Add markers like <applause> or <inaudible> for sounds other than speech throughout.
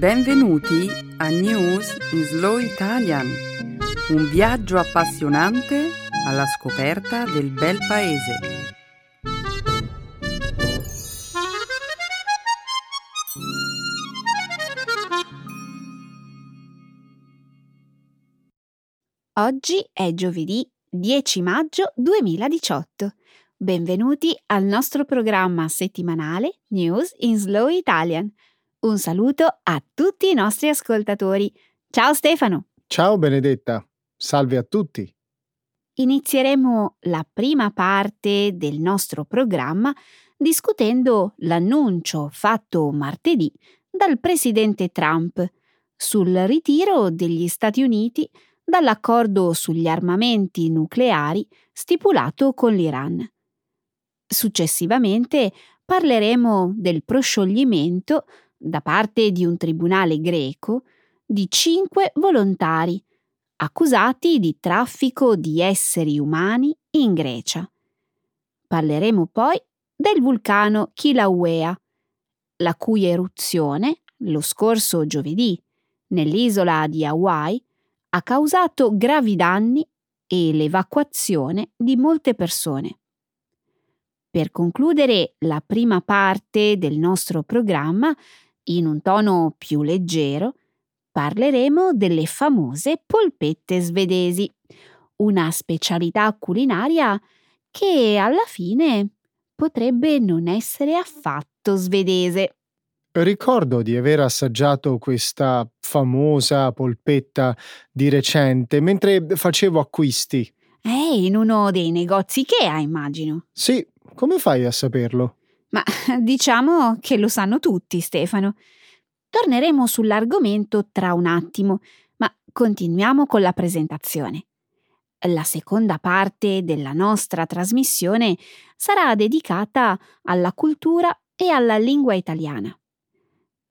Benvenuti a News in Slow Italian, un viaggio appassionante alla scoperta del bel paese. Oggi è giovedì 10 maggio 2018. Benvenuti al nostro programma settimanale News in Slow Italian. Un saluto a tutti i nostri ascoltatori. Ciao Stefano. Ciao Benedetta, salve a tutti. Inizieremo la prima parte del nostro programma discutendo l'annuncio fatto martedì dal presidente Trump sul ritiro degli Stati Uniti dall'accordo sugli armamenti nucleari stipulato con l'Iran. Successivamente parleremo del proscioglimento da parte di un tribunale greco di cinque volontari accusati di traffico di esseri umani in Grecia. Parleremo poi del vulcano Kilauea, la cui eruzione, lo scorso giovedì, nell'isola di Hawaii, ha causato gravi danni e l'evacuazione di molte persone. Per concludere la prima parte del nostro programma, in un tono più leggero, parleremo delle famose polpette svedesi, una specialità culinaria che alla fine potrebbe non essere affatto svedese. Ricordo di aver assaggiato questa famosa polpetta di recente mentre facevo acquisti. Eh, in uno dei negozi Ikea, immagino. Sì, come fai a saperlo? Ma <laughs> diciamo che lo sanno tutti, Stefano. Torneremo sull'argomento tra un attimo, ma continuiamo con la presentazione. La seconda parte della nostra trasmissione sarà dedicata alla cultura e alla lingua italiana.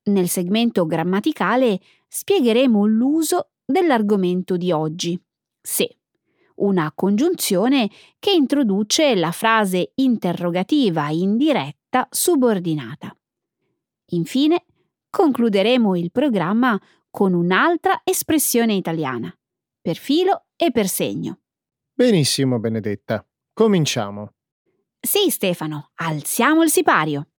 Nel segmento grammaticale spiegheremo l'uso dell'argomento di oggi, se, una congiunzione che introduce la frase interrogativa indiretta subordinata. Infine, concluderemo il programma con un'altra espressione italiana, per filo e per segno. Benissimo, Benedetta. Cominciamo. Sì, Stefano, alziamo il sipario.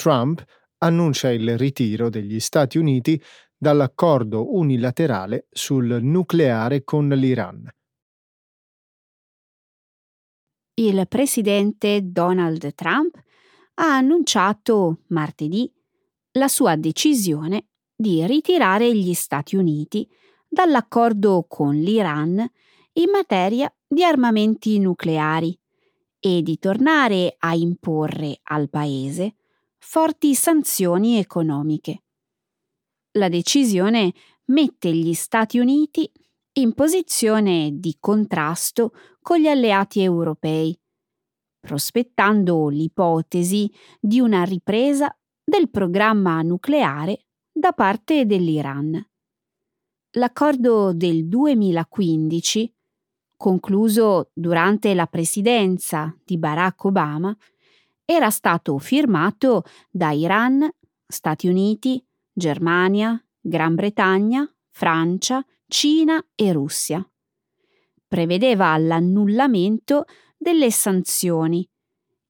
Trump annuncia il ritiro degli Stati Uniti dall'accordo unilaterale sul nucleare con l'Iran. Il presidente Donald Trump ha annunciato martedì la sua decisione di ritirare gli Stati Uniti dall'accordo con l'Iran in materia di armamenti nucleari e di tornare a imporre al paese forti sanzioni economiche. La decisione mette gli Stati Uniti in posizione di contrasto con gli alleati europei, prospettando l'ipotesi di una ripresa del programma nucleare da parte dell'Iran. L'accordo del 2015, concluso durante la presidenza di Barack Obama, era stato firmato da Iran, Stati Uniti, Germania, Gran Bretagna, Francia, Cina e Russia. Prevedeva l'annullamento delle sanzioni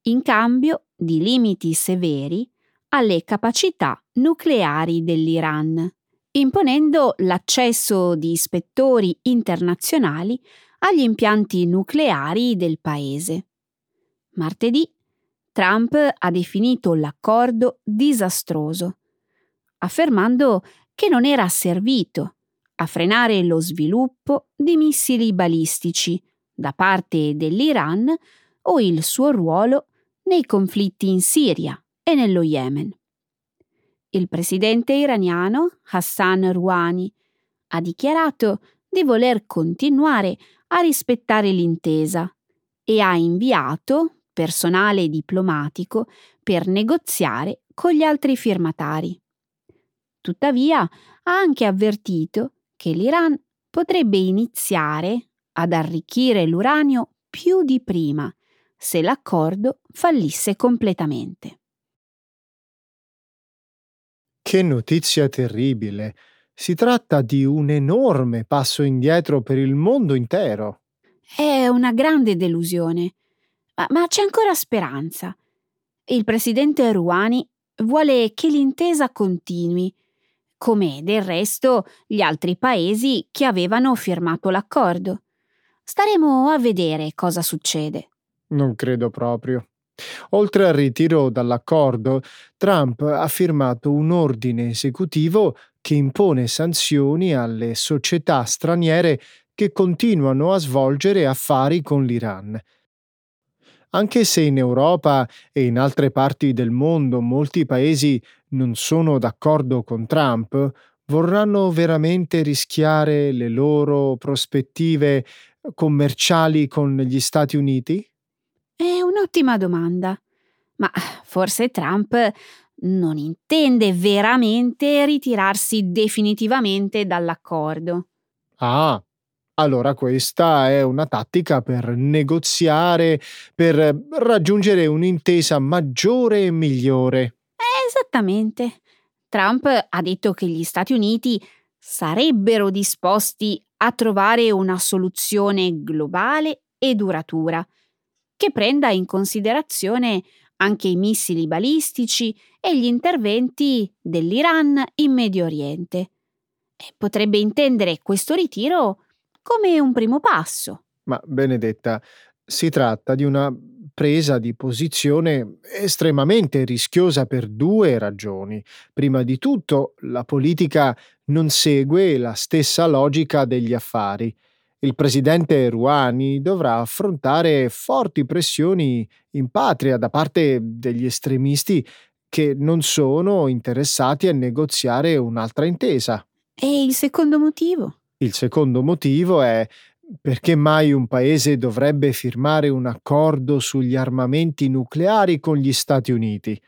in cambio di limiti severi alle capacità nucleari dell'Iran, imponendo l'accesso di ispettori internazionali agli impianti nucleari del paese. Martedì Trump ha definito l'accordo disastroso, affermando che non era servito a frenare lo sviluppo di missili balistici da parte dell'Iran o il suo ruolo nei conflitti in Siria e nello Yemen. Il presidente iraniano Hassan Rouhani ha dichiarato di voler continuare a rispettare l'intesa e ha inviato personale diplomatico per negoziare con gli altri firmatari. Tuttavia ha anche avvertito che l'Iran potrebbe iniziare ad arricchire l'uranio più di prima se l'accordo fallisse completamente. Che notizia terribile! Si tratta di un enorme passo indietro per il mondo intero. È una grande delusione, ma, ma c'è ancora speranza. Il presidente Rouhani vuole che l'intesa continui, come del resto gli altri paesi che avevano firmato l'accordo. Staremo a vedere cosa succede. Non credo proprio. Oltre al ritiro dall'accordo, Trump ha firmato un ordine esecutivo che impone sanzioni alle società straniere che continuano a svolgere affari con l'Iran. Anche se in Europa e in altre parti del mondo molti paesi non sono d'accordo con Trump, vorranno veramente rischiare le loro prospettive commerciali con gli Stati Uniti? È un'ottima domanda, ma forse Trump non intende veramente ritirarsi definitivamente dall'accordo. Ah, allora questa è una tattica per negoziare, per raggiungere un'intesa maggiore e migliore. Esattamente. Trump ha detto che gli Stati Uniti sarebbero disposti a trovare una soluzione globale e duratura che prenda in considerazione anche i missili balistici e gli interventi dell'Iran in Medio Oriente. E potrebbe intendere questo ritiro come un primo passo. Ma Benedetta, si tratta di una presa di posizione estremamente rischiosa per due ragioni. Prima di tutto, la politica non segue la stessa logica degli affari il presidente Rouhani dovrà affrontare forti pressioni in patria da parte degli estremisti che non sono interessati a negoziare un'altra intesa. E il secondo motivo? Il secondo motivo è perché mai un paese dovrebbe firmare un accordo sugli armamenti nucleari con gli Stati Uniti?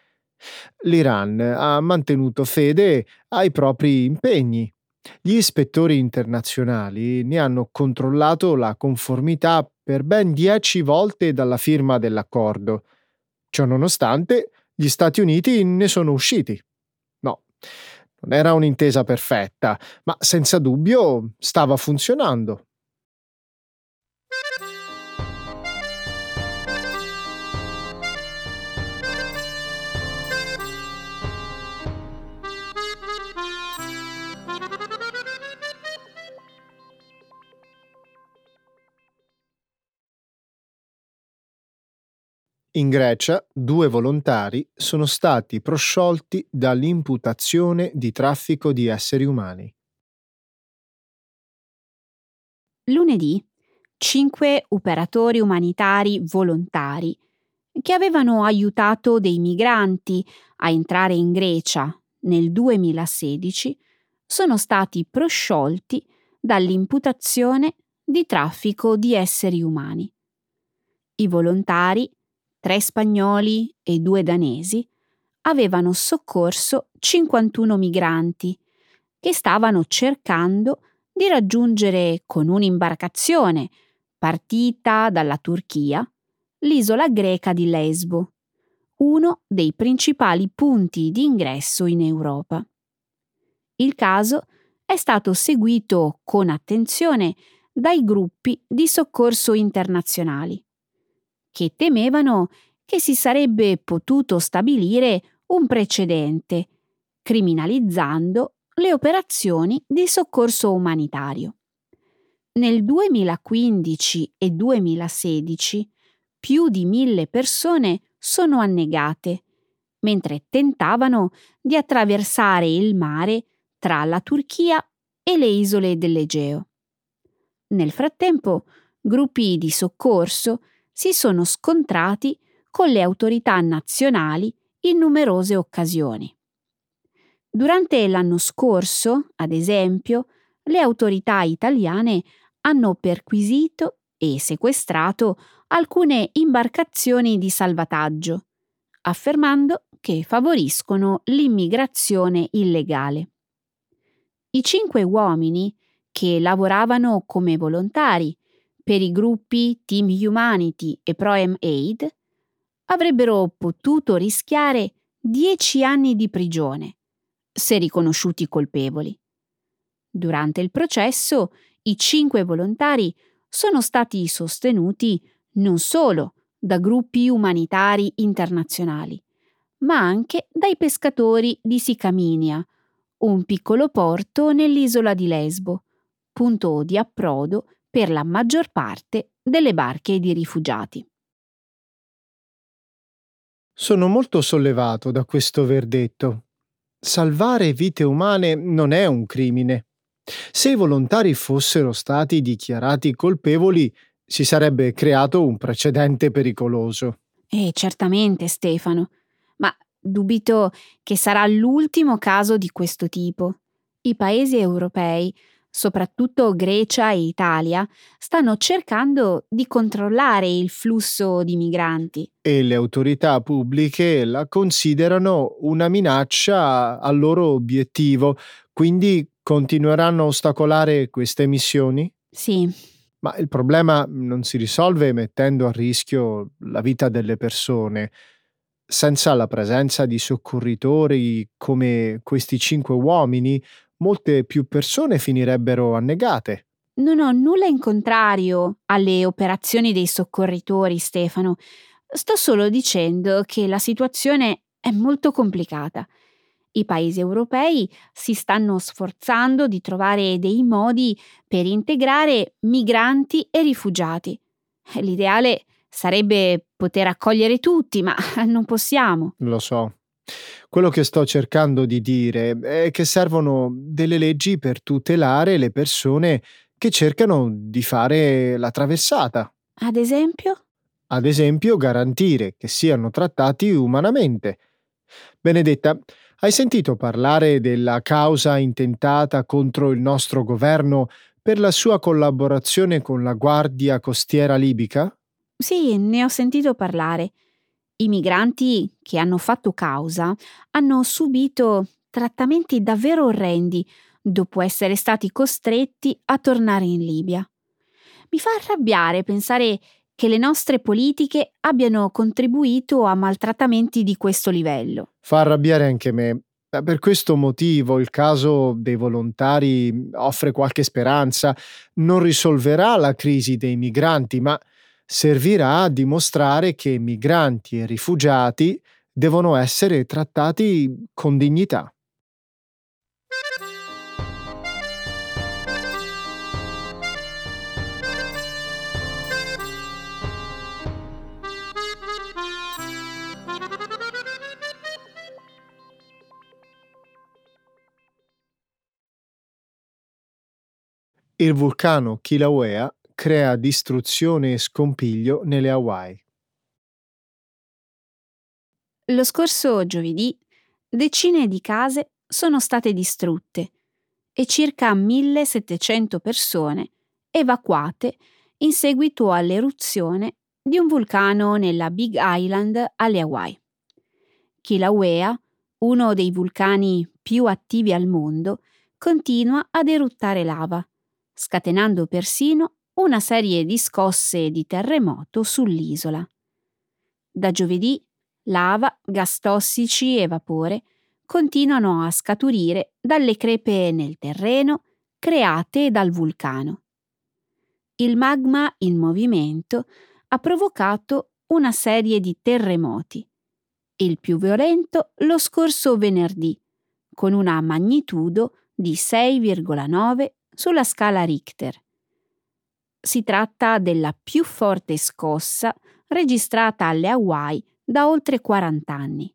L'Iran ha mantenuto fede ai propri impegni gli ispettori internazionali ne hanno controllato la conformità per ben dieci volte dalla firma dell'accordo. Ciononostante, gli Stati Uniti ne sono usciti. No, non era un'intesa perfetta, ma senza dubbio stava funzionando. In Grecia due volontari sono stati prosciolti dall'imputazione di traffico di esseri umani. Lunedì, cinque operatori umanitari volontari che avevano aiutato dei migranti a entrare in Grecia nel 2016 sono stati prosciolti dall'imputazione di traffico di esseri umani. I volontari tre spagnoli e due danesi, avevano soccorso 51 migranti che stavano cercando di raggiungere con un'imbarcazione partita dalla Turchia l'isola greca di Lesbo, uno dei principali punti di ingresso in Europa. Il caso è stato seguito con attenzione dai gruppi di soccorso internazionali che temevano che si sarebbe potuto stabilire un precedente, criminalizzando le operazioni di soccorso umanitario. Nel 2015 e 2016 più di mille persone sono annegate, mentre tentavano di attraversare il mare tra la Turchia e le isole dell'Egeo. Nel frattempo, gruppi di soccorso si sono scontrati con le autorità nazionali in numerose occasioni. Durante l'anno scorso, ad esempio, le autorità italiane hanno perquisito e sequestrato alcune imbarcazioni di salvataggio, affermando che favoriscono l'immigrazione illegale. I cinque uomini, che lavoravano come volontari per i gruppi Team Humanity e Proem Aid, avrebbero potuto rischiare dieci anni di prigione, se riconosciuti colpevoli. Durante il processo, i cinque volontari sono stati sostenuti non solo da gruppi umanitari internazionali, ma anche dai pescatori di Sicaminia, un piccolo porto nell'isola di Lesbo, punto di approdo per la maggior parte delle barche di rifugiati. Sono molto sollevato da questo verdetto. Salvare vite umane non è un crimine. Se i volontari fossero stati dichiarati colpevoli, si sarebbe creato un precedente pericoloso. Eh, certamente, Stefano, ma dubito che sarà l'ultimo caso di questo tipo. I paesi europei, soprattutto Grecia e Italia, stanno cercando di controllare il flusso di migranti. E le autorità pubbliche la considerano una minaccia al loro obiettivo, quindi continueranno a ostacolare queste missioni? Sì, ma il problema non si risolve mettendo a rischio la vita delle persone. Senza la presenza di soccorritori come questi cinque uomini, molte più persone finirebbero annegate. Non ho nulla in contrario alle operazioni dei soccorritori, Stefano. Sto solo dicendo che la situazione è molto complicata i paesi europei si stanno sforzando di trovare dei modi per integrare migranti e rifugiati. L'ideale sarebbe poter accogliere tutti, ma <laughs> non possiamo. Lo so. Quello che sto cercando di dire è che servono delle leggi per tutelare le persone che cercano di fare la traversata. Ad esempio? Ad esempio, garantire che siano trattati umanamente. Benedetta, hai sentito parlare della causa intentata contro il nostro governo per la sua collaborazione con la Guardia Costiera libica? Sì, ne ho sentito parlare. I migranti che hanno fatto causa hanno subito trattamenti davvero orrendi dopo essere stati costretti a tornare in Libia. Mi fa arrabbiare pensare che le nostre politiche abbiano contribuito a maltrattamenti di questo livello. Fa arrabbiare anche me. Per questo motivo il caso dei volontari offre qualche speranza, non risolverà la crisi dei migranti, ma servirà a dimostrare che migranti e rifugiati devono essere trattati con dignità. Il vulcano Kilauea crea distruzione e scompiglio nelle Hawaii. Lo scorso giovedì decine di case sono state distrutte e circa 1700 persone evacuate in seguito all'eruzione di un vulcano nella Big Island alle Hawaii. Kilauea, uno dei vulcani più attivi al mondo, continua ad eruttare lava scatenando persino una serie di scosse di terremoto sull'isola. Da giovedì lava, gas tossici e vapore continuano a scaturire dalle crepe nel terreno create dal vulcano. Il magma in movimento ha provocato una serie di terremoti, il più violento lo scorso venerdì, con una magnitudo di 6,9 sulla scala Richter. Si tratta della più forte scossa registrata alle Hawaii da oltre 40 anni.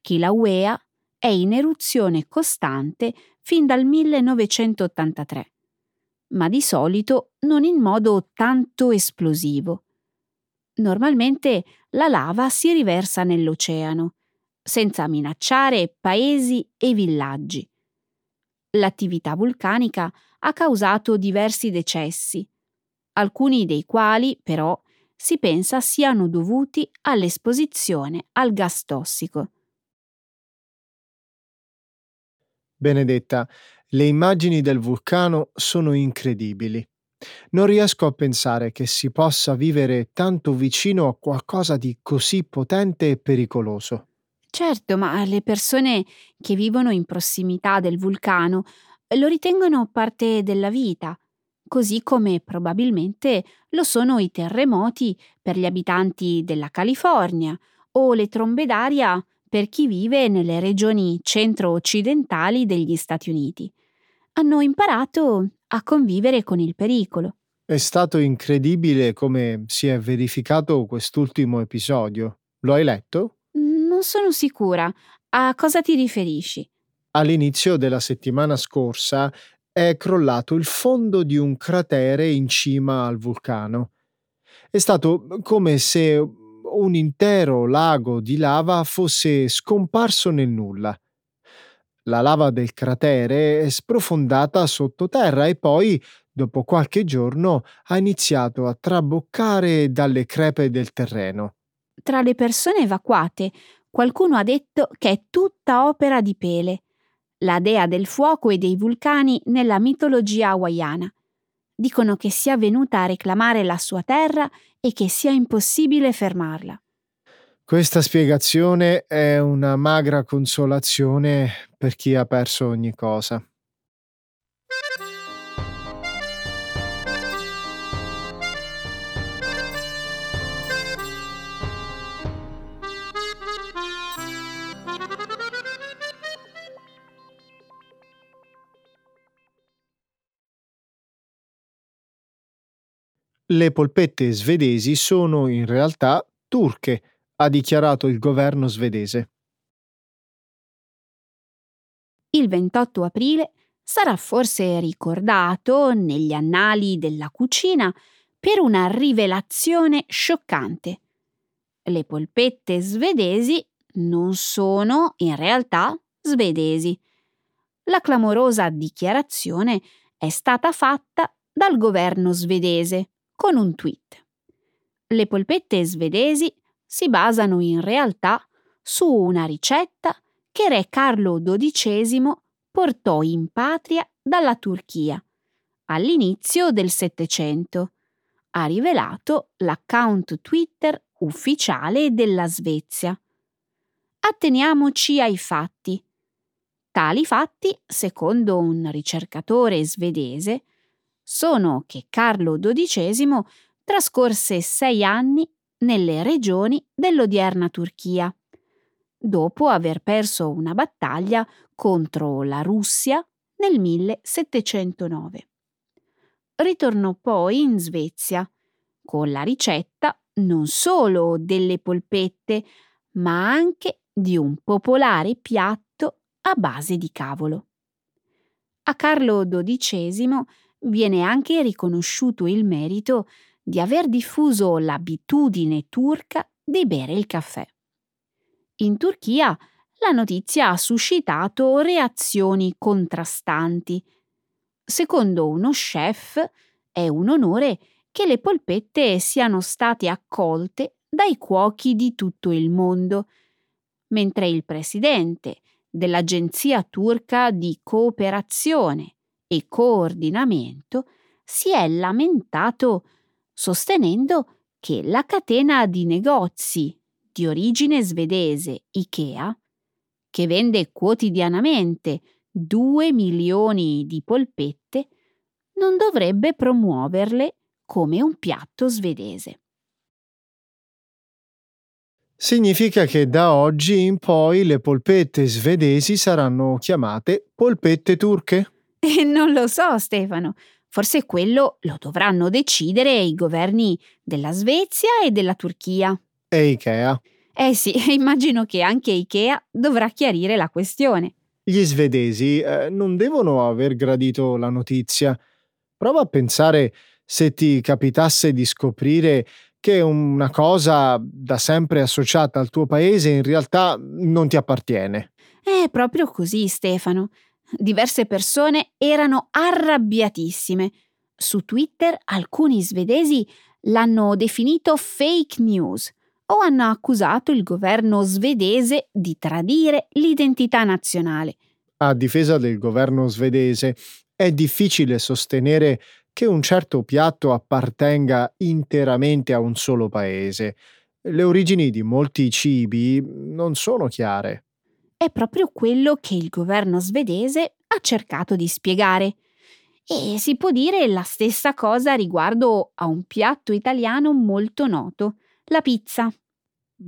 Kilauea è in eruzione costante fin dal 1983, ma di solito non in modo tanto esplosivo. Normalmente la lava si riversa nell'oceano, senza minacciare paesi e villaggi. L'attività vulcanica ha causato diversi decessi, alcuni dei quali, però, si pensa siano dovuti all'esposizione al gas tossico. Benedetta, le immagini del vulcano sono incredibili. Non riesco a pensare che si possa vivere tanto vicino a qualcosa di così potente e pericoloso. Certo, ma le persone che vivono in prossimità del vulcano lo ritengono parte della vita, così come probabilmente lo sono i terremoti per gli abitanti della California o le trombe d'aria per chi vive nelle regioni centro-occidentali degli Stati Uniti. Hanno imparato a convivere con il pericolo. È stato incredibile come si è verificato quest'ultimo episodio. Lo hai letto? Non sono sicura. A cosa ti riferisci? All'inizio della settimana scorsa è crollato il fondo di un cratere in cima al vulcano. È stato come se un intero lago di lava fosse scomparso nel nulla. La lava del cratere è sprofondata sottoterra e poi, dopo qualche giorno, ha iniziato a traboccare dalle crepe del terreno. Tra le persone evacuate, qualcuno ha detto che è tutta opera di Pele, la dea del fuoco e dei vulcani nella mitologia hawaiana. Dicono che sia venuta a reclamare la sua terra e che sia impossibile fermarla. Questa spiegazione è una magra consolazione per chi ha perso ogni cosa. Le polpette svedesi sono in realtà turche ha dichiarato il governo svedese. Il 28 aprile sarà forse ricordato negli annali della cucina per una rivelazione scioccante. Le polpette svedesi non sono in realtà svedesi. La clamorosa dichiarazione è stata fatta dal governo svedese con un tweet. Le polpette svedesi si basano in realtà su una ricetta che re Carlo XII portò in patria dalla Turchia all'inizio del Settecento. Ha rivelato l'account Twitter ufficiale della Svezia. Atteniamoci ai fatti. Tali fatti, secondo un ricercatore svedese, sono che Carlo XII trascorse sei anni nelle regioni dell'odierna Turchia, dopo aver perso una battaglia contro la Russia nel 1709. Ritornò poi in Svezia con la ricetta non solo delle polpette, ma anche di un popolare piatto a base di cavolo. A Carlo XII viene anche riconosciuto il merito di aver diffuso l'abitudine turca di bere il caffè. In Turchia la notizia ha suscitato reazioni contrastanti. Secondo uno chef è un onore che le polpette siano state accolte dai cuochi di tutto il mondo, mentre il presidente dell'Agenzia turca di cooperazione e coordinamento si è lamentato sostenendo che la catena di negozi di origine svedese IKEA, che vende quotidianamente 2 milioni di polpette, non dovrebbe promuoverle come un piatto svedese. Significa che da oggi in poi le polpette svedesi saranno chiamate polpette turche? E non lo so, Stefano. Forse quello lo dovranno decidere i governi della Svezia e della Turchia. E Ikea. Eh sì, <laughs> immagino che anche Ikea dovrà chiarire la questione. Gli svedesi eh, non devono aver gradito la notizia. Prova a pensare se ti capitasse di scoprire che una cosa da sempre associata al tuo paese in realtà non ti appartiene. È proprio così, Stefano. Diverse persone erano arrabbiatissime. Su Twitter alcuni svedesi l'hanno definito fake news o hanno accusato il governo svedese di tradire l'identità nazionale. A difesa del governo svedese è difficile sostenere che un certo piatto appartenga interamente a un solo paese. Le origini di molti cibi non sono chiare. È proprio quello che il governo svedese ha cercato di spiegare. E si può dire la stessa cosa riguardo a un piatto italiano molto noto, la pizza.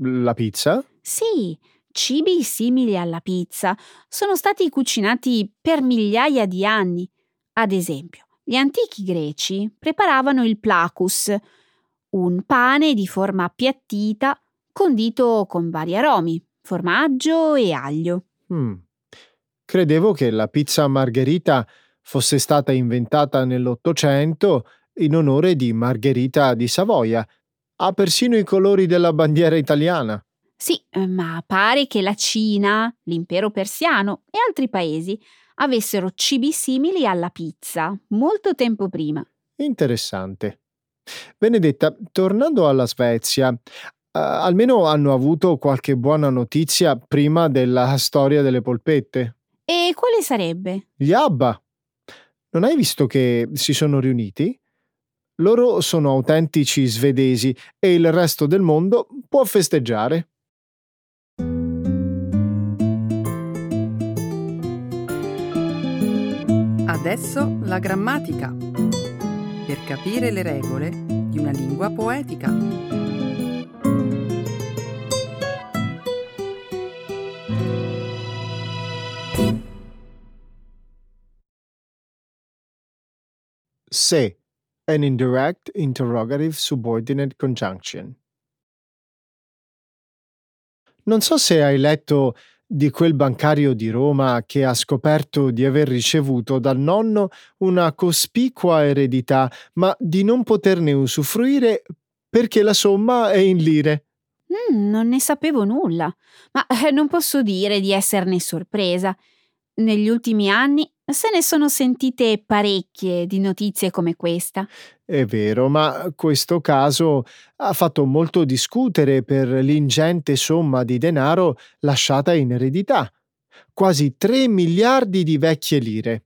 La pizza? Sì, cibi simili alla pizza sono stati cucinati per migliaia di anni. Ad esempio, gli antichi greci preparavano il placus, un pane di forma appiattita condito con vari aromi, formaggio e aglio. Mm. Credevo che la pizza margherita fosse stata inventata nell'Ottocento in onore di Margherita di Savoia. Ha persino i colori della bandiera italiana. Sì, ma pare che la Cina, l'impero persiano e altri paesi avessero cibi simili alla pizza molto tempo prima. Interessante. Benedetta, tornando alla Svezia, almeno hanno avuto qualche buona notizia prima della storia delle polpette. E quale sarebbe? Gli Abba. Non hai visto che si sono riuniti? Loro sono autentici svedesi e il resto del mondo può festeggiare. Adesso la grammatica. Per capire le regole di una lingua poetica. Se, an indirect interrogative subordinate conjunction. Non so se hai letto di quel bancario di Roma che ha scoperto di aver ricevuto dal nonno una cospicua eredità, ma di non poterne usufruire perché la somma è in lire. Mm, non ne sapevo nulla, ma eh, non posso dire di esserne sorpresa. Negli ultimi anni se ne sono sentite parecchie di notizie come questa. È vero, ma questo caso ha fatto molto discutere per l'ingente somma di denaro lasciata in eredità. Quasi 3 miliardi di vecchie lire.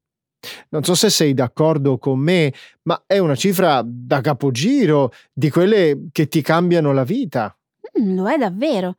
Non so se sei d'accordo con me, ma è una cifra da capogiro, di quelle che ti cambiano la vita. Mm, lo è davvero.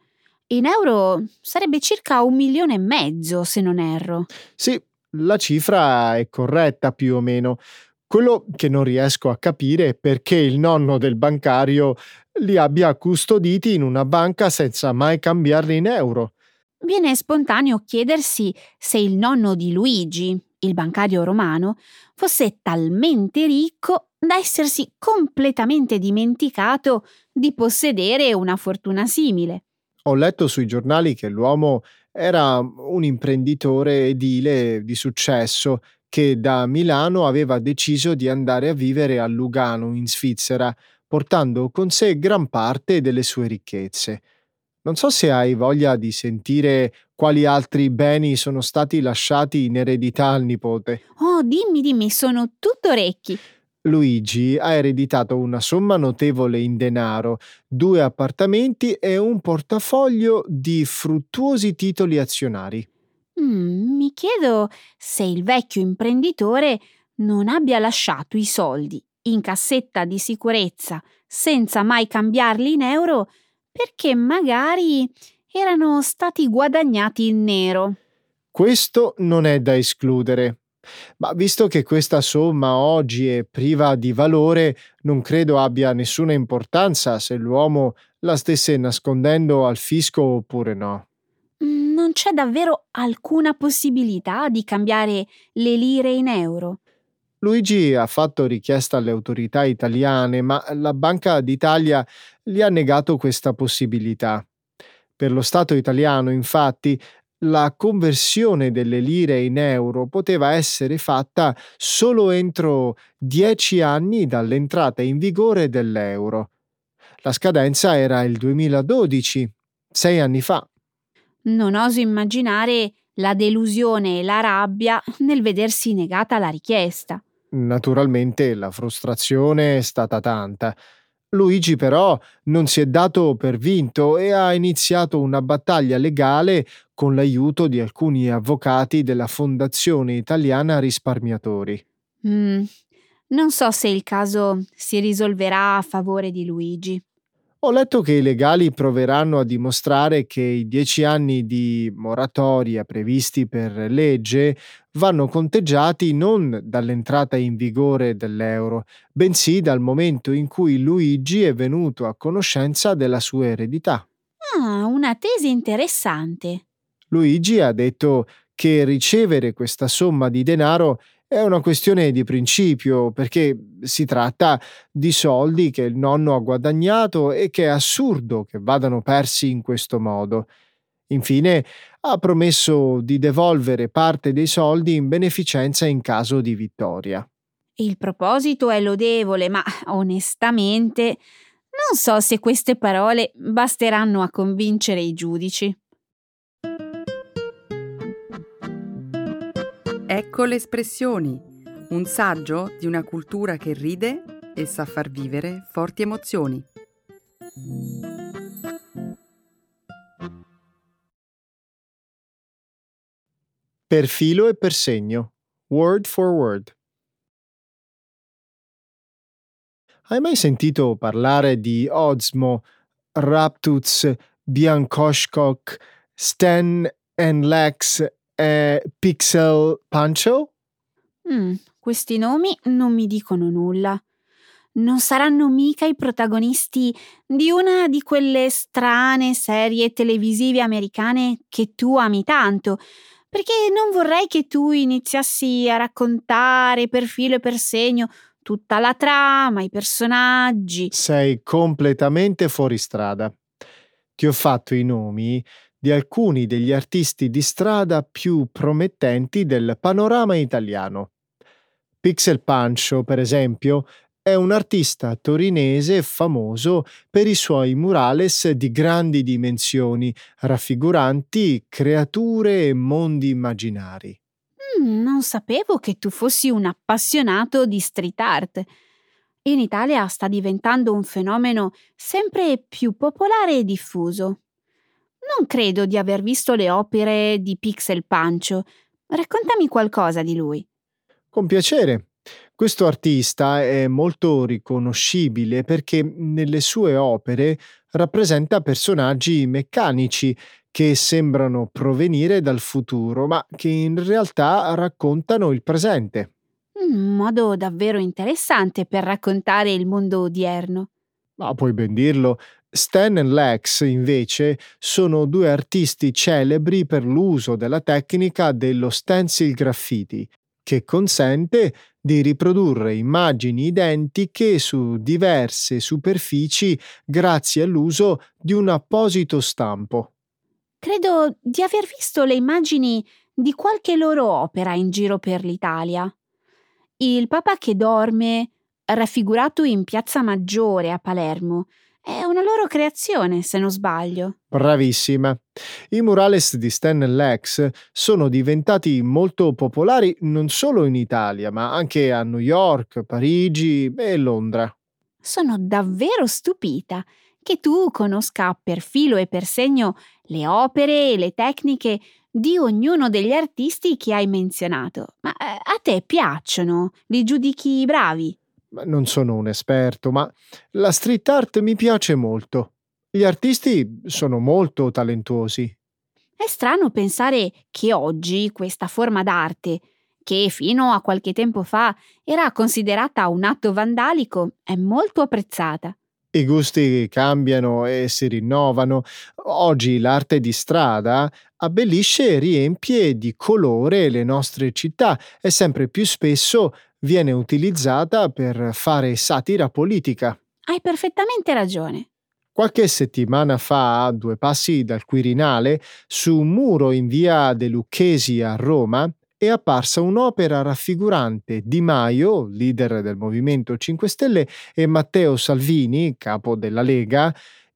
In euro sarebbe circa un milione e mezzo, se non erro. Sì, la cifra è corretta più o meno. Quello che non riesco a capire è perché il nonno del bancario li abbia custoditi in una banca senza mai cambiarli in euro. Viene spontaneo chiedersi se il nonno di Luigi, il bancario romano, fosse talmente ricco da essersi completamente dimenticato di possedere una fortuna simile. Ho letto sui giornali che l'uomo era un imprenditore edile di successo che da Milano aveva deciso di andare a vivere a Lugano, in Svizzera, portando con sé gran parte delle sue ricchezze. Non so se hai voglia di sentire quali altri beni sono stati lasciati in eredità al nipote. Oh, dimmi, dimmi, sono tutto orecchi. Luigi ha ereditato una somma notevole in denaro, due appartamenti e un portafoglio di fruttuosi titoli azionari. Mm, mi chiedo se il vecchio imprenditore non abbia lasciato i soldi in cassetta di sicurezza senza mai cambiarli in euro perché magari erano stati guadagnati in nero. Questo non è da escludere. Ma visto che questa somma oggi è priva di valore, non credo abbia nessuna importanza se l'uomo la stesse nascondendo al fisco oppure no. Mm, non c'è davvero alcuna possibilità di cambiare le lire in euro? Luigi ha fatto richiesta alle autorità italiane, ma la Banca d'Italia gli ha negato questa possibilità. Per lo Stato italiano, infatti, la conversione delle lire in euro poteva essere fatta solo entro dieci anni dall'entrata in vigore dell'euro. La scadenza era il 2012, sei anni fa. Non oso immaginare la delusione e la rabbia nel vedersi negata la richiesta. Naturalmente la frustrazione è stata tanta. Luigi però non si è dato per vinto e ha iniziato una battaglia legale con l'aiuto di alcuni avvocati della Fondazione Italiana Risparmiatori. Mm, non so se il caso si risolverà a favore di Luigi. Ho letto che i legali proveranno a dimostrare che i dieci anni di moratoria previsti per legge vanno conteggiati non dall'entrata in vigore dell'euro, bensì dal momento in cui Luigi è venuto a conoscenza della sua eredità. Ah, una tesi interessante. Luigi ha detto che ricevere questa somma di denaro è una questione di principio perché si tratta di soldi che il nonno ha guadagnato e che è assurdo che vadano persi in questo modo. Infine ha promesso di devolvere parte dei soldi in beneficenza in caso di vittoria. Il proposito è lodevole, ma onestamente non so se queste parole basteranno a convincere i giudici. Ecco le espressioni, un saggio di una cultura che ride e sa far vivere forti emozioni. Per filo e per segno. Word for word. Hai mai sentito parlare di Osmo, Raptuz, Biancoshcock, Stan and Lex è Pixel Pancho? Mm, questi nomi non mi dicono nulla. Non saranno mica i protagonisti di una di quelle strane serie televisive americane che tu ami tanto, perché non vorrei che tu iniziassi a raccontare per filo e per segno tutta la trama, i personaggi. Sei completamente fuori strada. Ti ho fatto i nomi di alcuni degli artisti di strada più promettenti del panorama italiano. Pixel Pancho, per esempio, è un artista torinese famoso per i suoi murales di grandi dimensioni, raffiguranti creature e mondi immaginari. Mm, non sapevo che tu fossi un appassionato di street art. In Italia sta diventando un fenomeno sempre più popolare e diffuso. Non credo di aver visto le opere di Pixel Pancho. Raccontami qualcosa di lui. Con piacere. Questo artista è molto riconoscibile perché nelle sue opere rappresenta personaggi meccanici che sembrano provenire dal futuro, ma che in realtà raccontano il presente. Un modo davvero interessante per raccontare il mondo odierno. Ma puoi ben dirlo, Stan e Lex, invece, sono due artisti celebri per l'uso della tecnica dello stencil graffiti, che consente di riprodurre immagini identiche su diverse superfici grazie all'uso di un apposito stampo. Credo di aver visto le immagini di qualche loro opera in giro per l'Italia. Il Papa che dorme, raffigurato in Piazza Maggiore a Palermo, è una loro creazione, se non sbaglio. Bravissima. I murales di Stan Lex sono diventati molto popolari non solo in Italia, ma anche a New York, Parigi e Londra. Sono davvero stupita che tu conosca per filo e per segno le opere e le tecniche di ognuno degli artisti che hai menzionato. Ma eh, a te piacciono? Li giudichi bravi? Non sono un esperto, ma la street art mi piace molto. Gli artisti sono molto talentuosi. È strano pensare che oggi questa forma d'arte, che fino a qualche tempo fa era considerata un atto vandalico, è molto apprezzata. I gusti cambiano e si rinnovano. Oggi l'arte di strada abbellisce e riempie di colore le nostre città e sempre più spesso viene utilizzata per fare satira politica. Hai perfettamente ragione. Qualche settimana fa, a due passi dal Quirinale, su un muro in via De Lucchesi a Roma, è apparsa un'opera raffigurante Di Maio, leader del Movimento 5 Stelle, e Matteo Salvini, capo della Lega,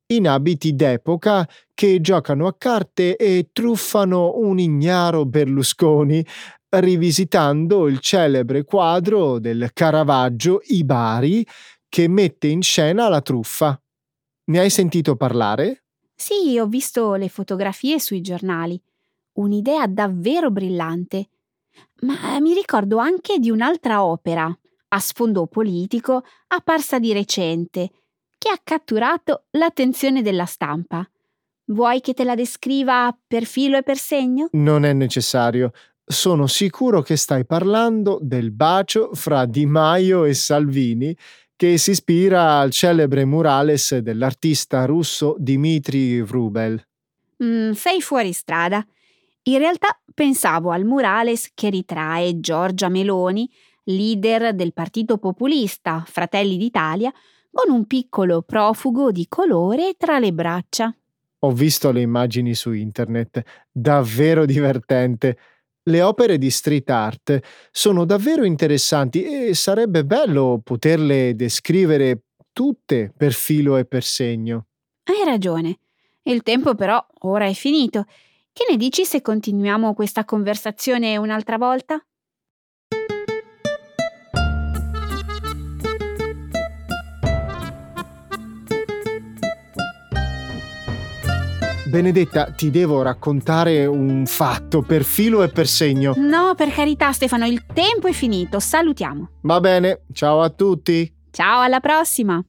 in abiti d'epoca che giocano a carte e truffano un ignaro Berlusconi, rivisitando il celebre quadro del Caravaggio I Bari che mette in scena la truffa. Ne hai sentito parlare? Sì, ho visto le fotografie sui giornali. Un'idea davvero brillante. Ma mi ricordo anche di un'altra opera, a sfondo politico, apparsa di recente, che ha catturato l'attenzione della stampa. Vuoi che te la descriva per filo e per segno? Non è necessario. Sono sicuro che stai parlando del bacio fra Di Maio e Salvini che si ispira al celebre murales dell'artista russo Dmitry Vrubel. Mm, sei fuori strada. In realtà pensavo al murales che ritrae Giorgia Meloni, leader del partito populista Fratelli d'Italia, con un piccolo profugo di colore tra le braccia. Ho visto le immagini su internet, davvero divertente. Le opere di street art sono davvero interessanti e sarebbe bello poterle descrivere tutte per filo e per segno. Hai ragione. Il tempo però ora è finito. Che ne dici se continuiamo questa conversazione un'altra volta? Benedetta, ti devo raccontare un fatto per filo e per segno. No, per carità, Stefano, il tempo è finito. Salutiamo. Va bene, ciao a tutti. Ciao, alla prossima.